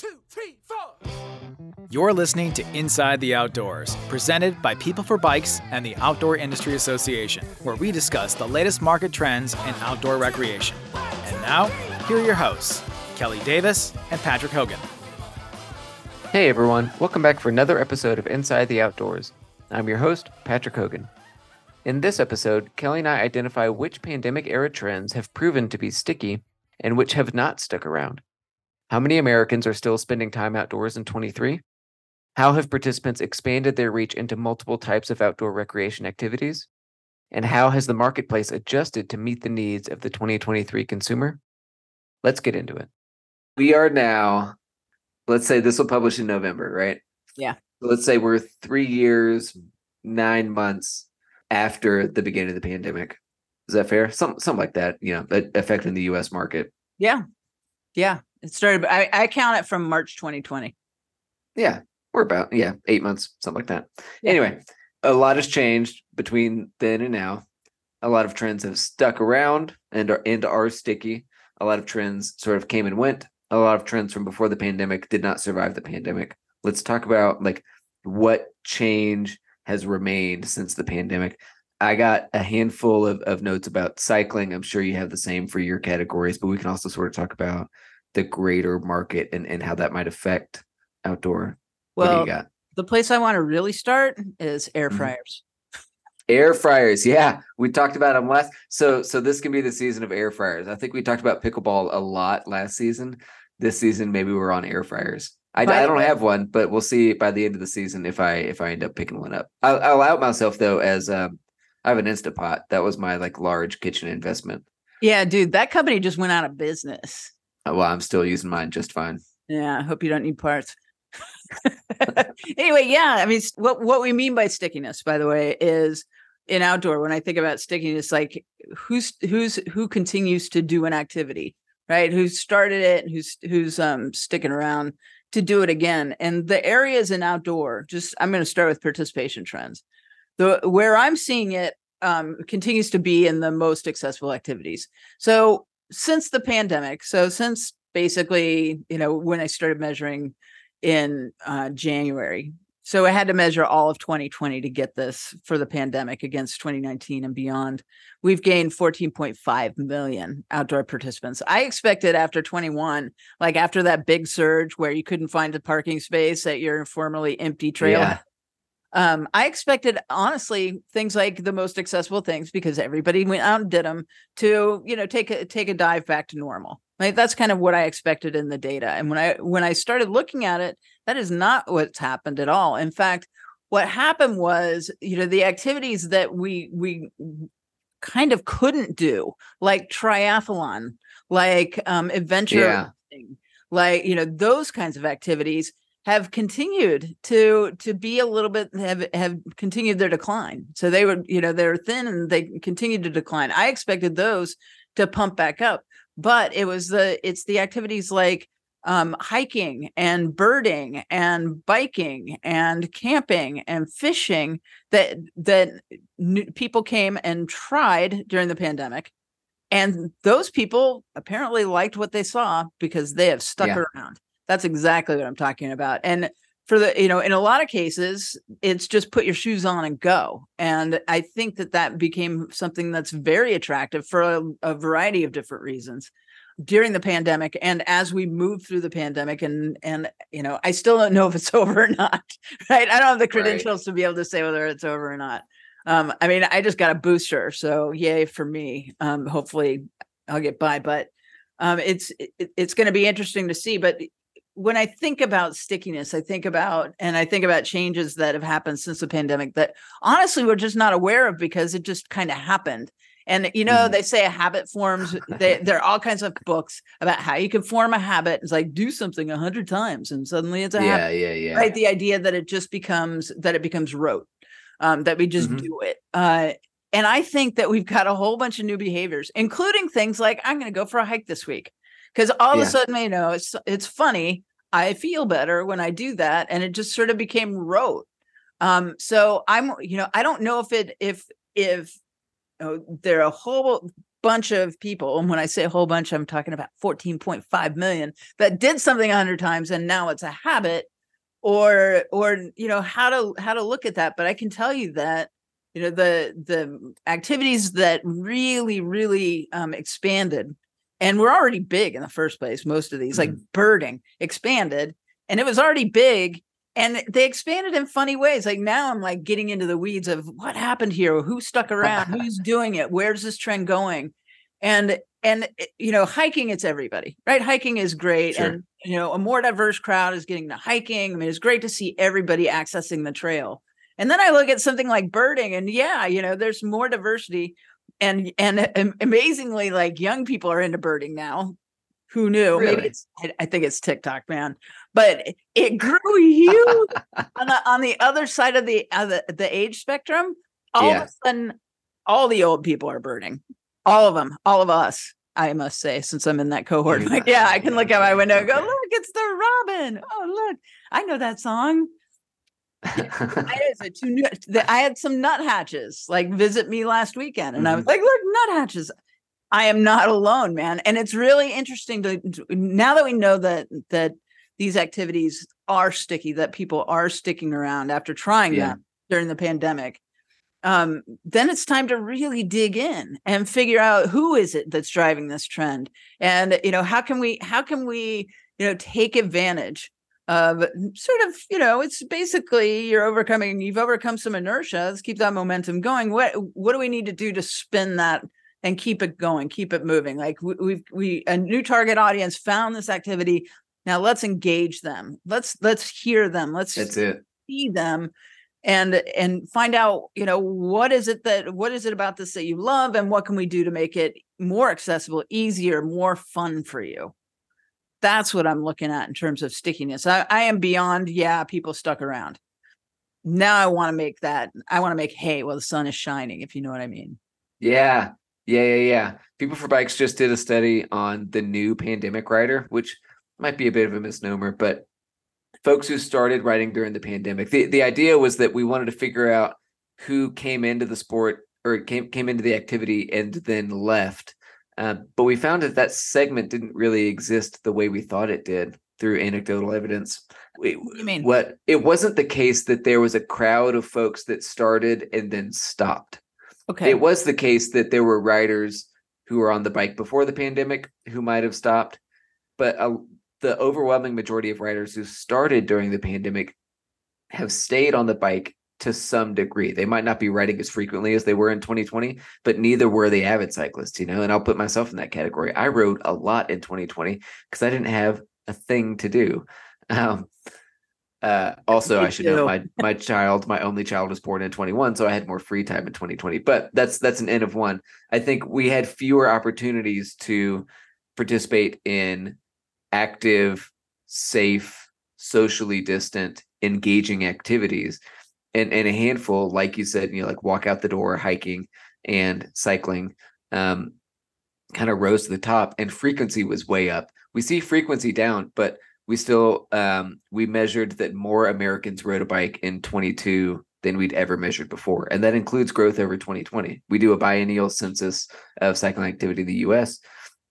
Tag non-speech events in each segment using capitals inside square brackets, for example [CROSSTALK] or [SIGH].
two, three, four. You're listening to Inside the Outdoors, presented by People for Bikes and the Outdoor Industry Association, where we discuss the latest market trends in outdoor recreation. And now, here are your hosts, Kelly Davis and Patrick Hogan. Hey everyone, welcome back for another episode of Inside the Outdoors. I'm your host, Patrick Hogan. In this episode, Kelly and I identify which pandemic era trends have proven to be sticky and which have not stuck around. How many Americans are still spending time outdoors in 23? How have participants expanded their reach into multiple types of outdoor recreation activities? And how has the marketplace adjusted to meet the needs of the 2023 consumer? Let's get into it. We are now let's say this will publish in November, right? Yeah. Let's say we're three years, nine months after the beginning of the pandemic. Is that fair? Some something like that, you know, affecting the US market. Yeah. Yeah. It started I, I count it from March 2020. Yeah. We're about, yeah, eight months, something like that. Yeah. Anyway, a lot has changed between then and now. A lot of trends have stuck around and are and are sticky. A lot of trends sort of came and went a lot of trends from before the pandemic did not survive the pandemic. Let's talk about like what change has remained since the pandemic. I got a handful of, of notes about cycling. I'm sure you have the same for your categories, but we can also sort of talk about the greater market and, and how that might affect outdoor. Well, the place I want to really start is air mm-hmm. fryers. Air fryers, yeah, we talked about them last. So, so this can be the season of air fryers. I think we talked about pickleball a lot last season, this season maybe we're on air fryers. I, I don't have one, but we'll see by the end of the season if I if I end up picking one up. I'll, I'll out myself though as um, I have an Instapot. That was my like large kitchen investment. Yeah, dude, that company just went out of business. Uh, well, I'm still using mine just fine. Yeah, I hope you don't need parts. [LAUGHS] [LAUGHS] anyway, yeah, I mean, what what we mean by stickiness, by the way, is in outdoor. When I think about stickiness, like who's who's who continues to do an activity right? Who started it, who's who's um sticking around to do it again. And the areas in outdoor, just I'm going to start with participation trends. The where I'm seeing it um, continues to be in the most accessible activities. So since the pandemic, so since basically, you know, when I started measuring in uh, January, so I had to measure all of 2020 to get this for the pandemic against 2019 and beyond. We've gained 14.5 million outdoor participants. I expected after 21, like after that big surge where you couldn't find a parking space at your formerly empty trail. Yeah. Um, I expected honestly things like the most accessible things because everybody went out and did them to, you know, take a take a dive back to normal. Like that's kind of what I expected in the data. And when I when I started looking at it, that is not what's happened at all. In fact, what happened was, you know, the activities that we we kind of couldn't do, like triathlon, like um adventure, yeah. like you know, those kinds of activities have continued to to be a little bit have have continued their decline. So they were, you know, they're thin and they continued to decline. I expected those to pump back up but it was the it's the activities like um, hiking and birding and biking and camping and fishing that that people came and tried during the pandemic and those people apparently liked what they saw because they have stuck yeah. around that's exactly what i'm talking about and for the you know in a lot of cases it's just put your shoes on and go and i think that that became something that's very attractive for a, a variety of different reasons during the pandemic and as we move through the pandemic and and you know i still don't know if it's [LAUGHS] over or not right i don't have the credentials right. to be able to say whether it's over or not um i mean i just got a booster so yay for me um hopefully i'll get by but um it's it, it's going to be interesting to see but when I think about stickiness, I think about and I think about changes that have happened since the pandemic that honestly we're just not aware of because it just kind of happened. And you know, mm. they say a habit forms. [LAUGHS] They, there are all kinds of books about how you can form a habit. It's like do something a hundred times, and suddenly it's a yeah, habit. Yeah, yeah, Right. The idea that it just becomes that it becomes rote, um, that we just mm-hmm. do it. Uh, and I think that we've got a whole bunch of new behaviors, including things like I'm going to go for a hike this week because all yeah. of a sudden, you know, it's it's funny I feel better when I do that. And it just sort of became rote. Um, so I'm, you know, I don't know if it, if, if oh, there are a whole bunch of people, and when I say a whole bunch, I'm talking about 14.5 million that did something a hundred times and now it's a habit, or or you know how to how to look at that. But I can tell you that you know the the activities that really really um, expanded and we're already big in the first place most of these mm-hmm. like birding expanded and it was already big and they expanded in funny ways like now i'm like getting into the weeds of what happened here who stuck around [LAUGHS] who's doing it where's this trend going and and eh, you know hiking it's everybody right hiking is great sure. and you know a more diverse crowd is getting to hiking i mean it's great to see everybody accessing the trail and then I look at something like birding, and yeah, you know, there's more diversity, and and amazingly, like young people are into birding now. Who knew? Really? Maybe it's I think it's TikTok, man. But it grew huge [LAUGHS] on the on the other side of the uh, the, the age spectrum. All yeah. of a sudden, all the old people are birding. All of them, all of us. I must say, since I'm in that cohort, like, [LAUGHS] yeah, I can look out my window and go, look, it's the robin. Oh, look, I know that song. I, [LAUGHS] had two, I had some nuthatches like visit me last weekend, and mm-hmm. I was mm-hmm. like, "Look, nuthatches." I am not alone, man, and it's really interesting to now that we know that that these activities are sticky, that people are sticking around after trying yeah. them during the pandemic. Um, then it's time to really dig in and figure out who is it that's driving this trend, and you know how can we how can we you know take advantage of sort of, you know, it's basically you're overcoming, you've overcome some inertia. Let's keep that momentum going. What what do we need to do to spin that and keep it going, keep it moving? Like we, we've we a new target audience found this activity. Now let's engage them. Let's let's hear them. Let's that's it. See them and and find out you know what is it that what is it about this that you love and what can we do to make it more accessible easier more fun for you that's what I'm looking at in terms of stickiness. I, I am beyond, yeah, people stuck around. Now I want to make that, I want to make hay while the sun is shining, if you know what I mean. Yeah. Yeah. Yeah. Yeah. People for Bikes just did a study on the new pandemic rider, which might be a bit of a misnomer, but folks who started riding during the pandemic, the, the idea was that we wanted to figure out who came into the sport or came, came into the activity and then left uh, but we found that that segment didn't really exist the way we thought it did through anecdotal evidence. what you mean? What it wasn't the case that there was a crowd of folks that started and then stopped. Okay. It was the case that there were riders who were on the bike before the pandemic who might have stopped, but uh, the overwhelming majority of riders who started during the pandemic have stayed on the bike to some degree. They might not be riding as frequently as they were in 2020, but neither were the avid cyclists, you know. And I'll put myself in that category. I rode a lot in 2020 because I didn't have a thing to do. [LAUGHS] Um, uh, also, I should know my my child, my only child, was born in 21, so I had more free time in 2020. But that's that's an end of one. I think we had fewer opportunities to participate in active, safe, socially distant, engaging activities and and a handful, like you said, you know, like walk out the door, hiking and cycling, um, kind of rose to the top, and frequency was way up. We see frequency down, but we still um, we measured that more Americans rode a bike in 22 than we'd ever measured before, and that includes growth over 2020. We do a biennial census of cycling activity in the U.S.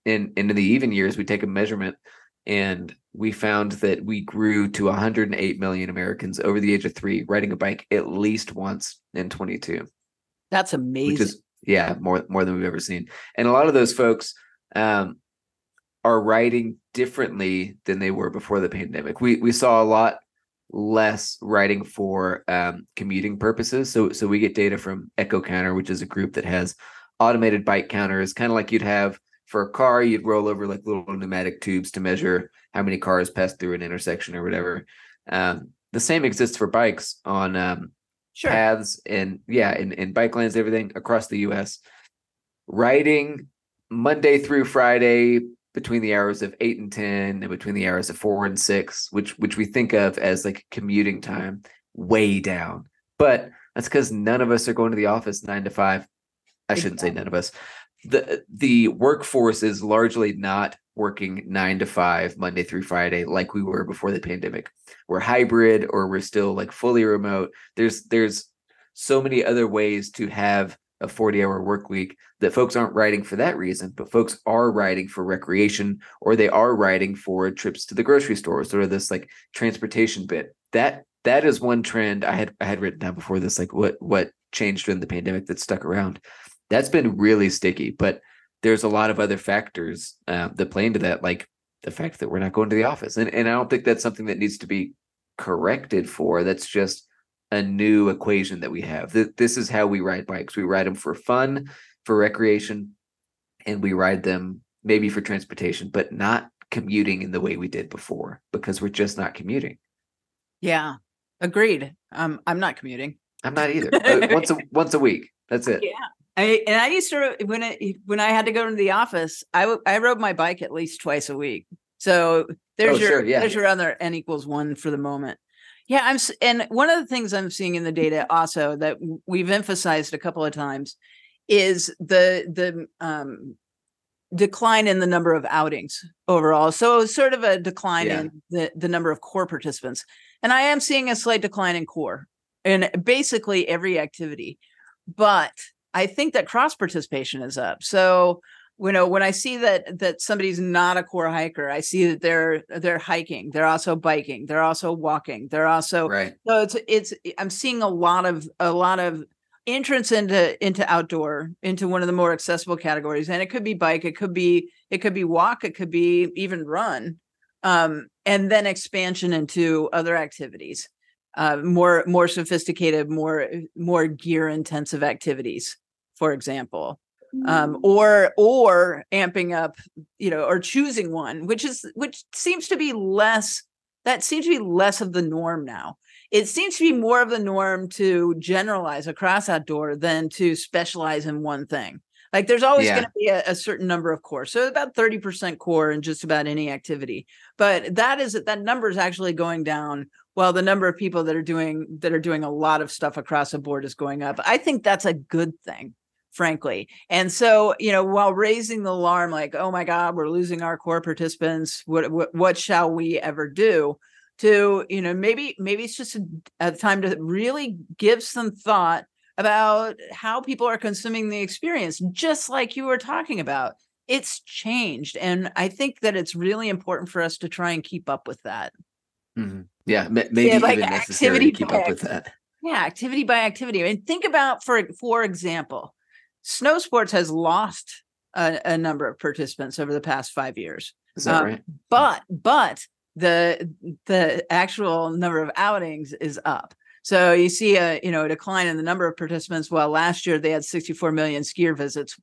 In into the even years, we take a measurement and we found that we grew to 108 million Americans over the age of three riding a bike at least once in 22. That's amazing. Which is, yeah, more more than we've ever seen. And a lot of those folks um, are riding differently than they were before the pandemic. We we saw a lot less riding for um, commuting purposes. So so we get data from Eco-Counter, which is a group that has automated bike counters, kind of like you'd have for a car, you'd roll over like little pneumatic tubes to measure how many cars pass through an intersection or whatever. Um, the same exists for bikes on um, sure. paths and yeah, in, in bike lanes, everything across the U.S. Riding Monday through Friday between the hours of eight and ten, and between the hours of four and six, which which we think of as like commuting time, way down. But that's because none of us are going to the office nine to five. I shouldn't say none of us the the workforce is largely not working nine to five Monday through Friday like we were before the pandemic. We're hybrid or we're still like fully remote. There's there's so many other ways to have a 40 hour work week that folks aren't riding for that reason but folks are riding for recreation or they are riding for trips to the grocery store sort of this like transportation bit that that is one trend i had i had written down before this like what what changed during the pandemic that stuck around that's been really sticky but there's a lot of other factors uh, that play into that like the fact that we're not going to the office and, and i don't think that's something that needs to be corrected for that's just a new equation that we have. This is how we ride bikes. We ride them for fun, for recreation, and we ride them maybe for transportation, but not commuting in the way we did before because we're just not commuting. Yeah, agreed. Um, I'm not commuting. I'm not either. [LAUGHS] Uh, once a once a week. That's it. Yeah. I, and I used to when I when I had to go to the office, I, w- I rode my bike at least twice a week. So there's oh, your sure, yeah. there's your other n equals one for the moment. Yeah, I'm and one of the things I'm seeing in the data also that we've emphasized a couple of times is the the um, decline in the number of outings overall. So sort of a decline yeah. in the the number of core participants. And I am seeing a slight decline in core in basically every activity. But I think that cross participation is up. So you know when i see that that somebody's not a core hiker i see that they're they're hiking they're also biking they're also walking they're also right. So it's it's i'm seeing a lot of a lot of entrance into into outdoor into one of the more accessible categories. And it could be bike it could be it could be walk it could be even run um and then expansion into other activities uh more more sophisticated more more gear intensive activities for example um, mm. or or amping up you know or choosing one which is which seems to be less that seems to be less of the norm now. It seems to be more of the norm to generalize across outdoor than to specialize in one thing. Like there's always yeah. going to be a, a, certain number of core so about 30% core in just about any activity. But that is that number is actually going down while the number of people that are doing that are doing a lot of stuff across the board is going up. I think that's a good thing frankly. And so, you know, while raising the alarm, like, oh my God, we're losing our core participants. What what, what shall we ever do? To you know, maybe maybe it's just a, a time to really give some thought about how people are consuming the experience, just like you were talking about. It's changed, and I think that it's really important for us to try and keep up with that. Mm-hmm. Yeah, maybe yeah, like even necessary to keep up with that. Yeah, activity by activity. I mean, think about for for example, snow sports has lost a, a number of participants over the past five years. Is that um, right? But but the the actual number of outings is up. So you see a you know a decline in the number of participants. Well, last year they had 64 million skier visits.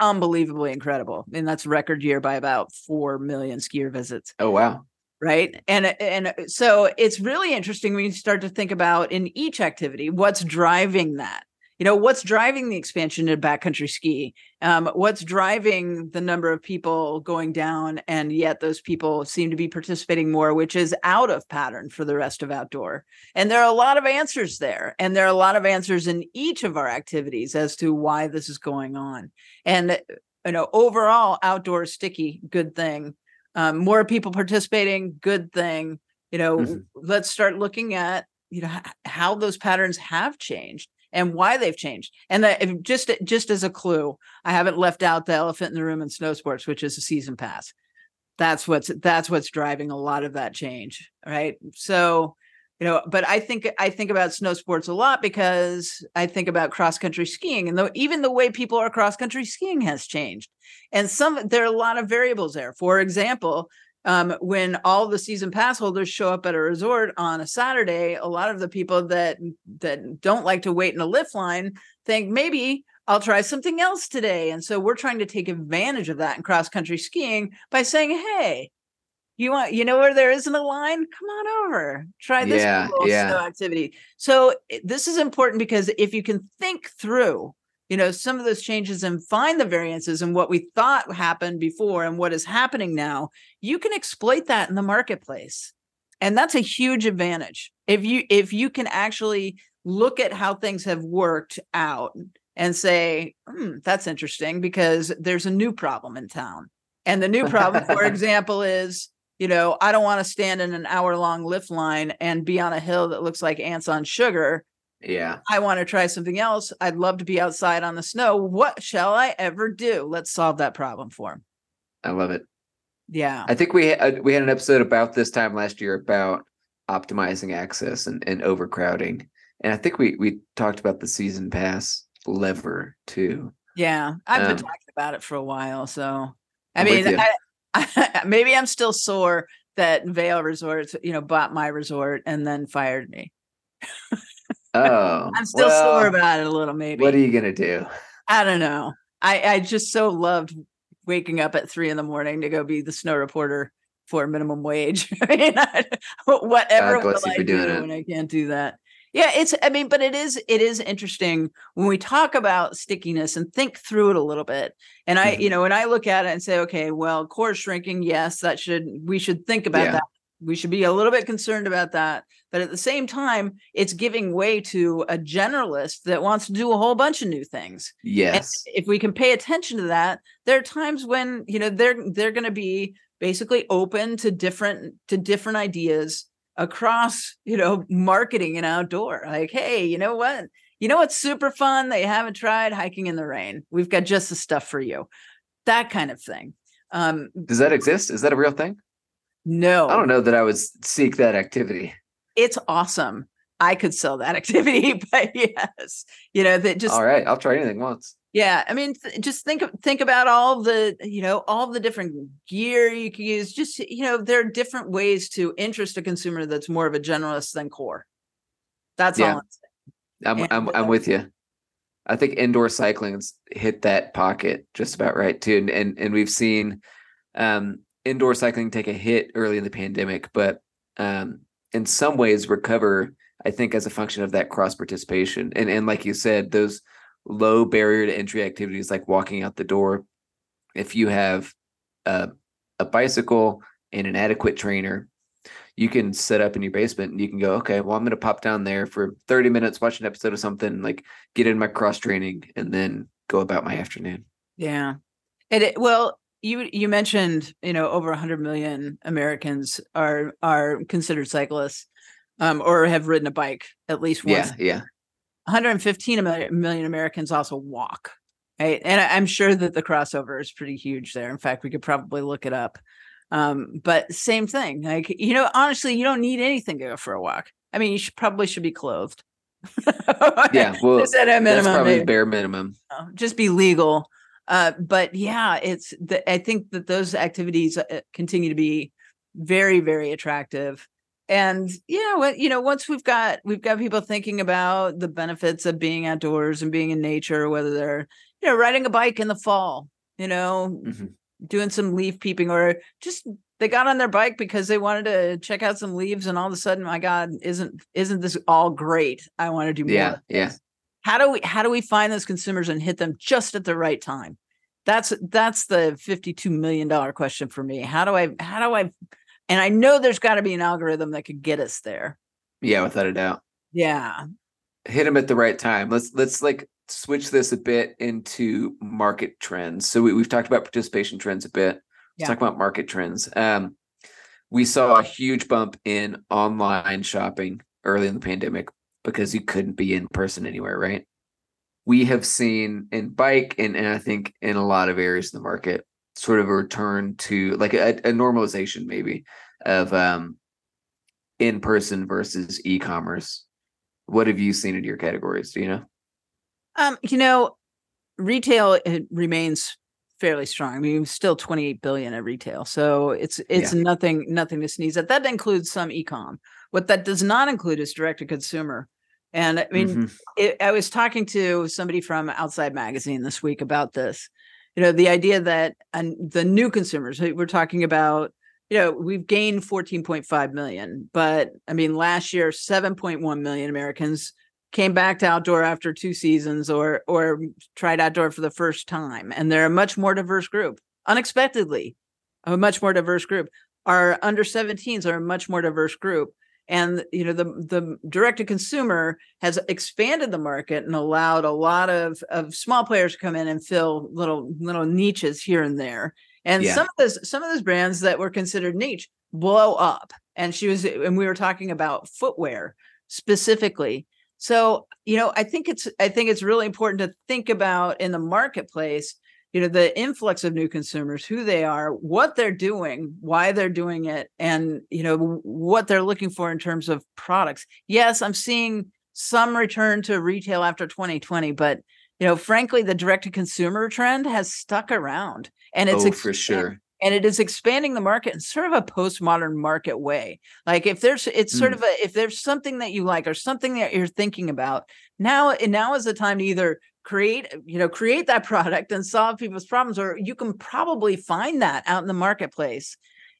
Unbelievably incredible. Mean, that's record year by about four million skier visits. Oh wow. Right. And and so it's really interesting when you start to think about in each activity what's driving that you know what's driving the expansion of backcountry ski? Um, what's driving the number of people going down and yet those people seem to be participating more which is out of pattern for the rest of outdoor? And there are a lot of answers there and there are a lot of answers in each of our activities as to why this is going on. And you know overall outdoor sticky good thing. Um, more people participating good thing. You know mm-hmm. let's start looking at you know how those patterns have changed and why they've changed. And just just as a clue, I haven't left out the elephant in the room in snow sports, which is a season pass. That's what's that's what's driving a lot of that change, right? So, you know, but I think I think about snow sports a lot because I think about cross country skiing, and though even the way people are cross country skiing has changed, and some there are a lot of variables there. For example, um, when all the season pass holders show up at a resort on a Saturday, a lot of the people that that don't like to wait in a lift line think maybe I'll try something else today. And so we're trying to take advantage of that in cross country skiing by saying, "Hey, you want you know where there isn't a line? Come on over. Try this yeah, yeah. activity." So this is important because if you can think through you know some of those changes and find the variances and what we thought happened before and what is happening now you can exploit that in the marketplace. And that's a huge advantage. If you if you can actually look at how things have worked out and say hmm, that's interesting because there's a new problem in town. And the new problem for [LAUGHS] example is you know i don't want to stand in an hour long lift line and be on a hill that looks like ants on sugar Yeah. I want to try something else. I'd love to be outside on the snow. What shall I ever do? Let's solve that problem for him. I love it. Yeah. I think we uh, we had an episode about this time last year about optimizing access and, and overcrowding. And I think we we talked about the season pass lever too. Yeah. I've been Um, talking about it for a while. So, I I'm mean. I, I, [LAUGHS] maybe I'm still sore that Vail Resorts, you know, bought my resort and then fired me. [LAUGHS] Oh, I'm still sore about it a little, maybe. What are you gonna do? I don't know. I, I just so loved waking up at three in the morning to go be the snow reporter for minimum wage. I mean, I, whatever God bless will you for I doing do it. when I can't do that? Yeah, it's. I mean, but it is. It is interesting when we talk about stickiness and think through it a little bit. And I, Mhm. you know, when I look at it and say, okay, well, core shrinking, yes, that should we should think about Yeah. that. We should be a little bit concerned about that. But at the same time, it's giving way to a generalist that wants to do a whole bunch of new things. And Yes. if we can pay attention to that, there are times when you know they're they're going to be basically open to different to different ideas across you know marketing and outdoor. Like, hey, you know what? You know what's super fun that you haven't tried? Hiking in the rain. We've got just the stuff for you. That kind of thing. Um, Does that exist? Is that a real thing? No, I don't know that I would seek that activity. it's awesome. I could sell that [LAUGHS] activity, but yes, you know that just All right, I'll try anything once. Yeah, I mean, th- just think of- think about all the you know all the different gear you can use. Just you know, there are different ways to interest a consumer that's more of a generalist than core. That's Yeah. all. I'm saying. I'm And, I'm I'm with you. I think indoor cycling's hit that pocket just about right too, and and, and we've seen um, indoor cycling take a hit early in the pandemic, but um, in some ways recover. I think as a function of that cross participation, and and like you said, those low barrier to entry activities like walking out the door. If you have a a bicycle and an adequate trainer, you can set up in your basement and you can go, okay, well, I'm going to pop down there for 30 minutes, watch an episode of something, like get in my cross training, and then go about my afternoon. Yeah, and it, well, you you mentioned you know over 100 million Americans are are considered cyclists, um, or have ridden a bike at least once. Yeah, yeah. 115 mil- million Americans also walk. Right. And I'm sure that the crossover is pretty huge there. In fact, we could probably look it up. Um, but same thing. Like, you know, honestly, you don't need anything to go for a walk. I mean, you should probably should be clothed. [LAUGHS] Yeah, well, Just at a That's probably maybe. bare minimum. Uh, just be legal. Uh, but yeah, it's the, I think that those activities uh, continue to be very, very attractive. And yeah, what you know, once we've got we've got people thinking about the benefits of being outdoors and being in nature, whether they're you know riding a bike in the fall, you know, Mhm. doing some leaf peeping, or just they got on their bike because they wanted to check out some leaves, and all of a sudden, my God, isn't isn't this all great? I want to do more. Yeah, yeah. How do we how do we find those consumers and hit them just at the right time that's that's the 52 million dollar question for me how do i how do i and i know there's got to be an algorithm that could get us there Yeah, without a doubt. yeah Hit them at the right time. Let's let's like switch this a bit into market trends. So we, we've talked about participation trends a bit. Let's Yeah. talk about market trends. Um, we saw a huge bump in online shopping early in the pandemic because you couldn't be in person anywhere, right? We have seen in bike and, and I think in a lot of areas of the market, sort of a return to like a, a normalization maybe of um in person versus e-commerce. What have you seen in your categories? Do you know? um you know retail it remains fairly strong i mean still 28 billion at retail so it's it's nothing nothing to sneeze at that includes some e-com what that does not include is direct to consumer and i mean Mhm. it, I was talking to somebody from Outside Magazine this week about this. You know, the idea that and the new consumers we- we're talking about. You know, we've gained 14.5 million, but I mean, last year 7.1 million Americans came back to outdoor after two seasons or or tried outdoor for the first time, and they're a much more diverse group. Unexpectedly, a much more diverse group. Our under 17s are a much more diverse group and you know the the direct to consumer has expanded the market and allowed a lot of of small players to come in and fill little little niches here and there and Yeah. some of those some of those brands that were considered niche blow up and she was and we were talking about footwear specifically So, you know, I think it's I think it's really important to think about in the marketplace, you know, the influx of new consumers, who they are, what they're doing, why they're doing it, and you know, what they're looking for in terms of products. Yes, I'm seeing some return to retail after 2020, but you know, frankly, the direct to consumer trend has stuck around and it's oh, for sure and it is expanding the market in sort of a postmodern market way like if there's it's sort mm. of a if there's something that you like or something that you're thinking about now and now is the time to either create you know create that [LAUGHS] product and solve people's problems or you can probably find that out in the marketplace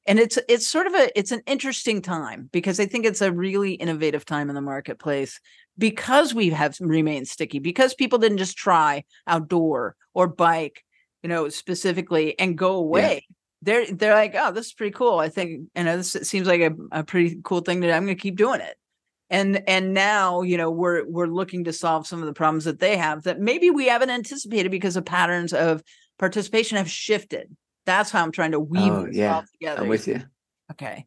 and it's it's sort of a it's an interesting time because i think it's a really innovative time in the marketplace because we have remained sticky because people didn't just try outdoor or bike you know specifically and go away yeah they're they're like, oh, this is pretty cool. I think you know this seems like a, a pretty cool thing that I'm going to keep doing it. And and now you know we're we're looking to solve some of the problems that they have that maybe we haven't anticipated because the patterns of participation have shifted. That's how I'm trying to weave oh, yeah. all together. I'm with you. Okay.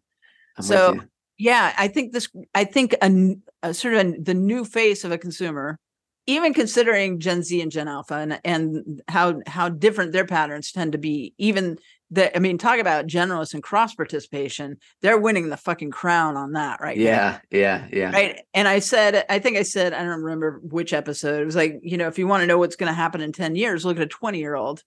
I'm so yeah, I think this. I think a, a sort of a, the new face of a consumer even considering Gen Z and Gen Alpha and, and how how different their patterns tend to be, even that I mean, talk about generalist and cross participation. They're winning the fucking crown on that, right? Yeah, now. yeah, yeah. Right. And I said, I think I said, I don't remember which episode. It was like, you know, if you want to know what's going to happen in 10 years, look at a 20 year old.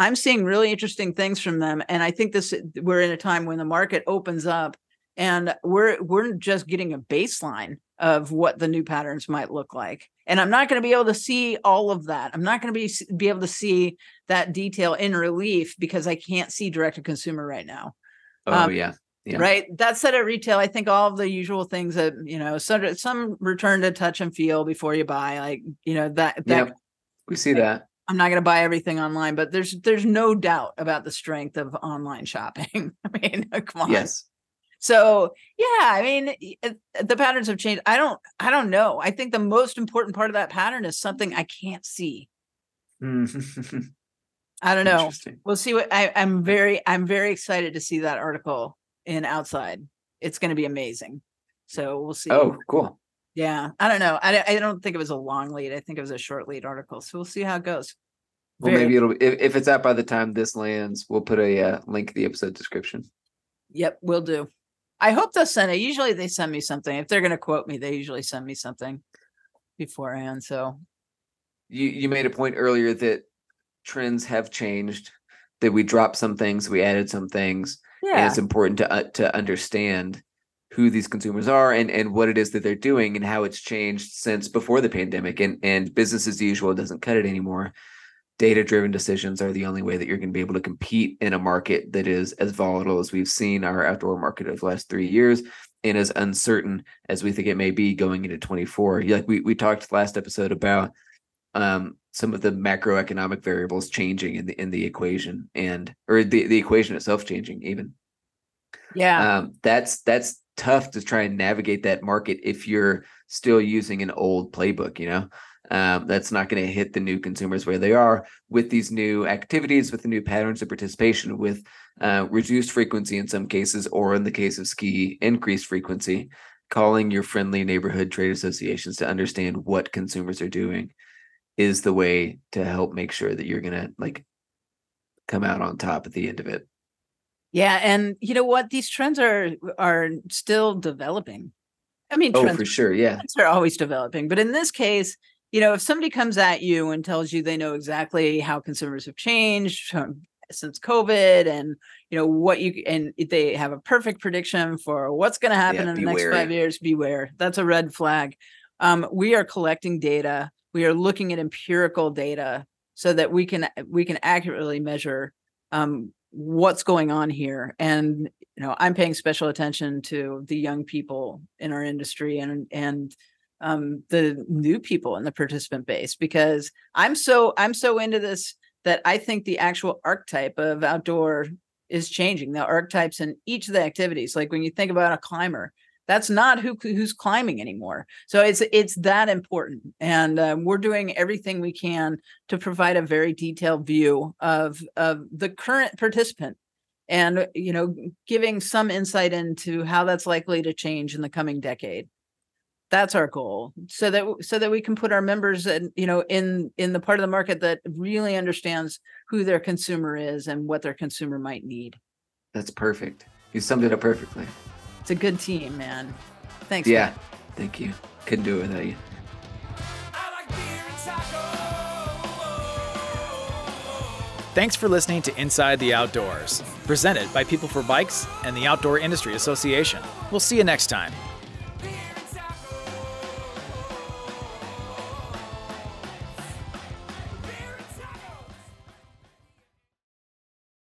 I'm seeing really interesting things from them. And I think this we're in a time when the market opens up and we're we're just getting a baseline of what the new patterns might look like and i'm not going to be able to see all of that i'm not going to be be able to see that detail in relief because i can't see direct to consumer right now oh um, yeah yeah. Right. That said, at retail, I think all of the usual things that you know, some some return to touch and feel before you buy, like you know that that yep. we see that. I'm not going to buy everything online, but there's there's no doubt about the strength of online shopping. [LAUGHS] I mean, come on. Yes. So yeah, I mean, the patterns have changed. I don't, I don't know. I think the most important part of that pattern is something I can't see. [LAUGHS] I don't know. We'll see what I, I'm very, I'm very excited to see that article in Outside. It's going to be amazing. So we'll see. Oh, cool. Yeah, I don't know. I, I don't think it was a long lead. I think it was a short lead article. So we'll see how it goes. Well, maybe it'll if, if it's out by the time this lands, we'll put a uh, link in the episode description. Yep, we'll do. I hope they'll send it. Usually they send me something. If they're going to quote me, they usually send me something beforehand. So you you made a point earlier that trends have changed. That we dropped some things, we added some things. Yeah, and it's important to uh, to understand who these consumers are and and what it is that they're doing and how it's changed since before the pandemic. And and business as usual doesn't cut it anymore data driven decisions are the only way that you're going to be able to compete in a market that is as volatile as we've seen our outdoor market of the last three years and as uncertain as we think it may be going into 24 like we, we talked last episode about um, some of the macroeconomic variables changing in the in the equation and or the, the equation itself changing even. Yeah. Um, that's that's tough to try and navigate that market if you're still using an old playbook you know um, that's not going to hit the new consumers where they are with these new activities, with the new patterns of participation, with uh, reduced frequency in some cases, or in the case of ski, increased frequency. Calling your friendly neighborhood trade associations to understand what consumers are doing is the way to help make sure that you're going to like come out on top at the end of it. Yeah, and you know what? These trends are are still developing. I mean, oh, for sure, yeah, trends are always developing. But in this case, you know, if somebody comes at you and tells you they know exactly how consumers have changed since COVID and you know what you and they have a perfect prediction for what's going to happen yeah, in the next wary. five years, beware. That's a red flag. Um, we are collecting data. We are looking at empirical data so that we can we can accurately measure um, what's going on here. And you know, I'm paying special attention to the young people in our industry and and um, the new people in the participant base because I'm so I'm so into this that I think the actual archetype of outdoor is changing. The archetypes in each of the activities, like when you think about a climber, that's not who who's climbing anymore. So it's it's that important, and uh, we're doing everything we can to provide a very detailed view of of the current participant, and you know, giving some insight into how that's likely to change in the coming decade. That's our goal, so that so that we can put our members in, you know, in in the part of the market that really understands who their consumer is and what their consumer might need. That's perfect. You summed it up perfectly. It's a good team, man. Thanks. Yeah. Thank you. Couldn't do it without you. Thanks for listening to Inside the Outdoors, presented by People for Bikes and the Outdoor Industry Association. We'll see you next time.